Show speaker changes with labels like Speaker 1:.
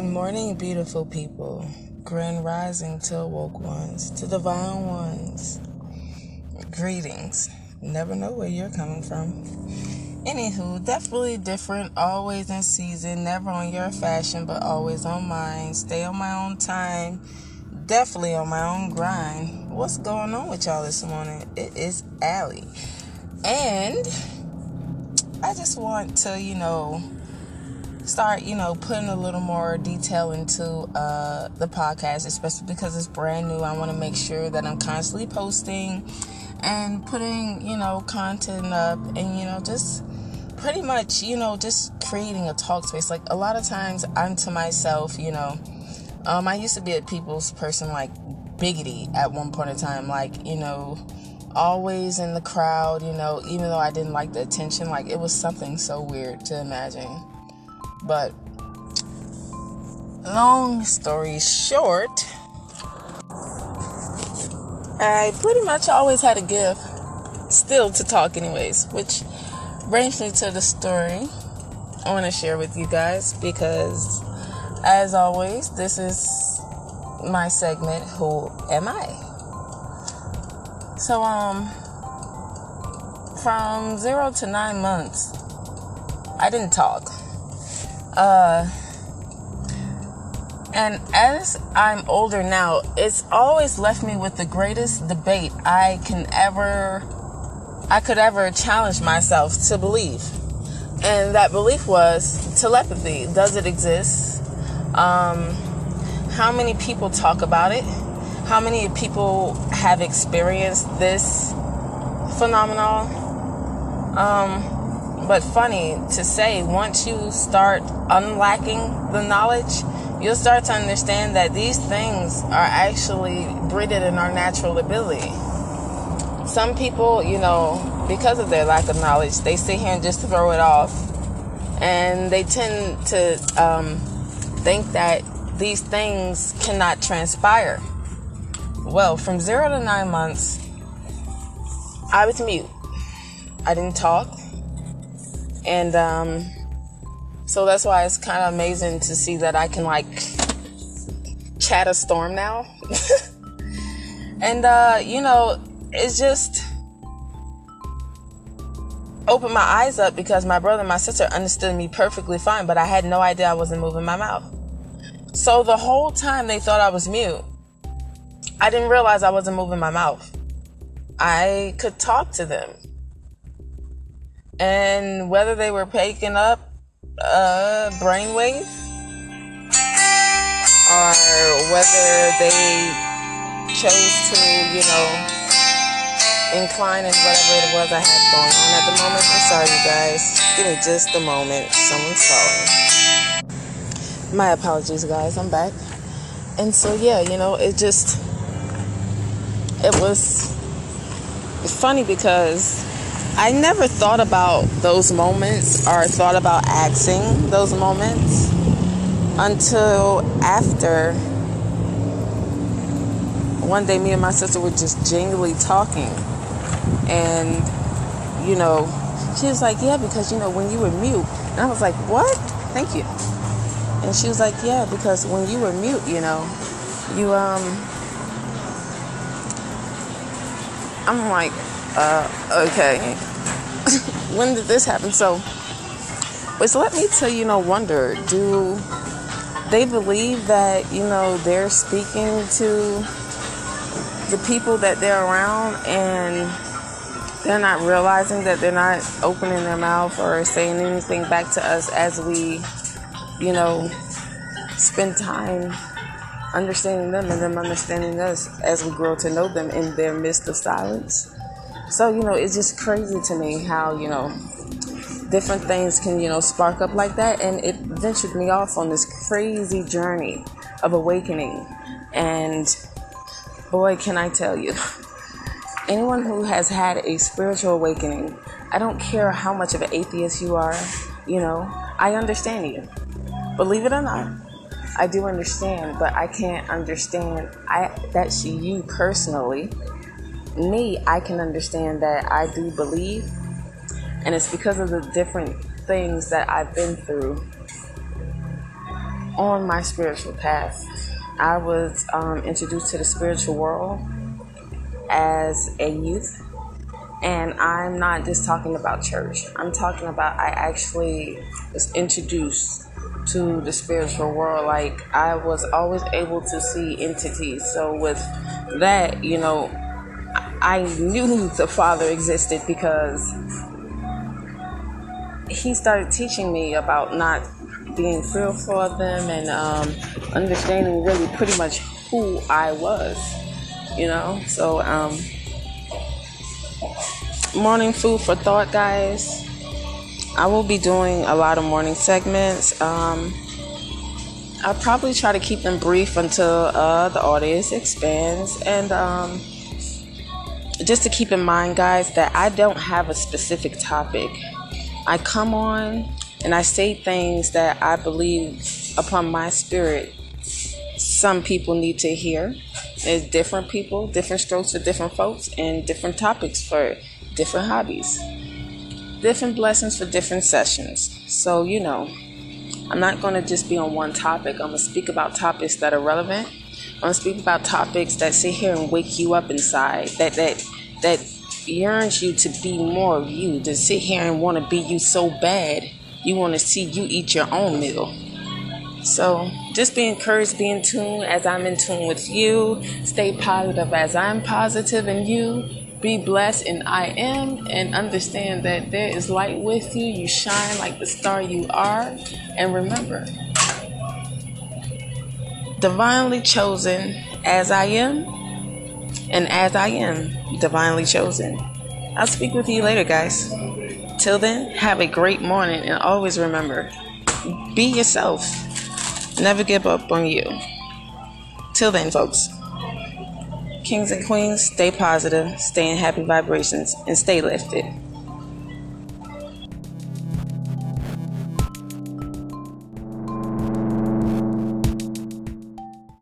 Speaker 1: Good morning, beautiful people. Grand rising to awoke ones, to divine ones. Greetings. Never know where you're coming from. Anywho, definitely different, always in season, never on your fashion, but always on mine. Stay on my own time, definitely on my own grind. What's going on with y'all this morning? It is Allie. And I just want to, you know, start, you know, putting a little more detail into uh, the podcast, especially because it's brand new. I want to make sure that I'm constantly posting and putting, you know, content up and, you know, just pretty much, you know, just creating a talk space. Like a lot of times I'm to myself, you know, um, I used to be a people's person like biggity at one point in time, like, you know, always in the crowd, you know, even though I didn't like the attention, like it was something so weird to imagine. But long story short, I pretty much always had a gift, still to talk, anyways, which brings me to the story I want to share with you guys because, as always, this is my segment, Who Am I? So, um, from zero to nine months, I didn't talk. Uh, and as I'm older now, it's always left me with the greatest debate I can ever, I could ever challenge myself to believe. And that belief was telepathy. Does it exist? Um, how many people talk about it? How many people have experienced this phenomenon? Um, but funny to say, once you start unlacking the knowledge, you'll start to understand that these things are actually rooted in our natural ability. Some people, you know, because of their lack of knowledge, they sit here and just throw it off. And they tend to um, think that these things cannot transpire. Well, from zero to nine months, I was mute. I didn't talk. And um, so that's why it's kind of amazing to see that I can like chat a storm now. and, uh, you know, it's just opened my eyes up because my brother and my sister understood me perfectly fine, but I had no idea I wasn't moving my mouth. So the whole time they thought I was mute, I didn't realize I wasn't moving my mouth. I could talk to them and whether they were picking up uh, a brainwave or whether they chose to, you know, incline in whatever it was I had going on at the moment. I'm sorry, you guys. Give me just a moment. Someone's calling. My apologies, guys. I'm back. And so, yeah, you know, it just, it was funny because I never thought about those moments or thought about asking those moments until after one day me and my sister were just jingly talking. And you know she was like yeah because you know when you were mute. And i was like what? Thank you. And she was like yeah because when you were mute you know you um i'm like uh okay when did this happen? So, which led me tell you no wonder do they believe that, you know, they're speaking to the people that they're around and they're not realizing that they're not opening their mouth or saying anything back to us as we, you know, spend time understanding them and them understanding us as we grow to know them in their midst of silence. So, you know, it's just crazy to me how, you know, different things can, you know, spark up like that. And it ventured me off on this crazy journey of awakening. And boy, can I tell you, anyone who has had a spiritual awakening, I don't care how much of an atheist you are, you know, I understand you. Believe it or not, I do understand, but I can't understand I that's you personally me, I can understand that I do believe, and it's because of the different things that I've been through on my spiritual path. I was um, introduced to the spiritual world as a youth. And I'm not just talking about church. I'm talking about I actually was introduced to the spiritual world. Like I was always able to see entities. So with that, you know, I knew the Father existed because he started teaching me about not being fearful of them and um, understanding really pretty much who I was, you know. So, um, morning food for thought, guys. I will be doing a lot of morning segments. Um, I'll probably try to keep them brief until uh, the audience expands. And um, just to keep in mind, guys, that I don't have a specific topic. I come on and I say things that I believe upon my spirit some people need to hear. There's different people, different strokes for different folks, and different topics for different hobbies. Different blessings for different sessions. So, you know, I'm not going to just be on one topic. I'm going to speak about topics that are relevant. I'm to speak about topics that sit here and wake you up inside, that, that, that yearns you to be more of you, to sit here and want to be you so bad you want to see you eat your own meal. So just be encouraged, be in tune as I'm in tune with you. Stay positive as I'm positive in you. Be blessed and I am, and understand that there is light with you. You shine like the star you are. And remember, divinely chosen as I am, and as I am, divinely chosen. I'll speak with you later, guys. Till then, have a great morning and always remember be yourself. Never give up on you. Till then, folks. Kings and queens, stay positive, stay in happy vibrations, and stay lifted.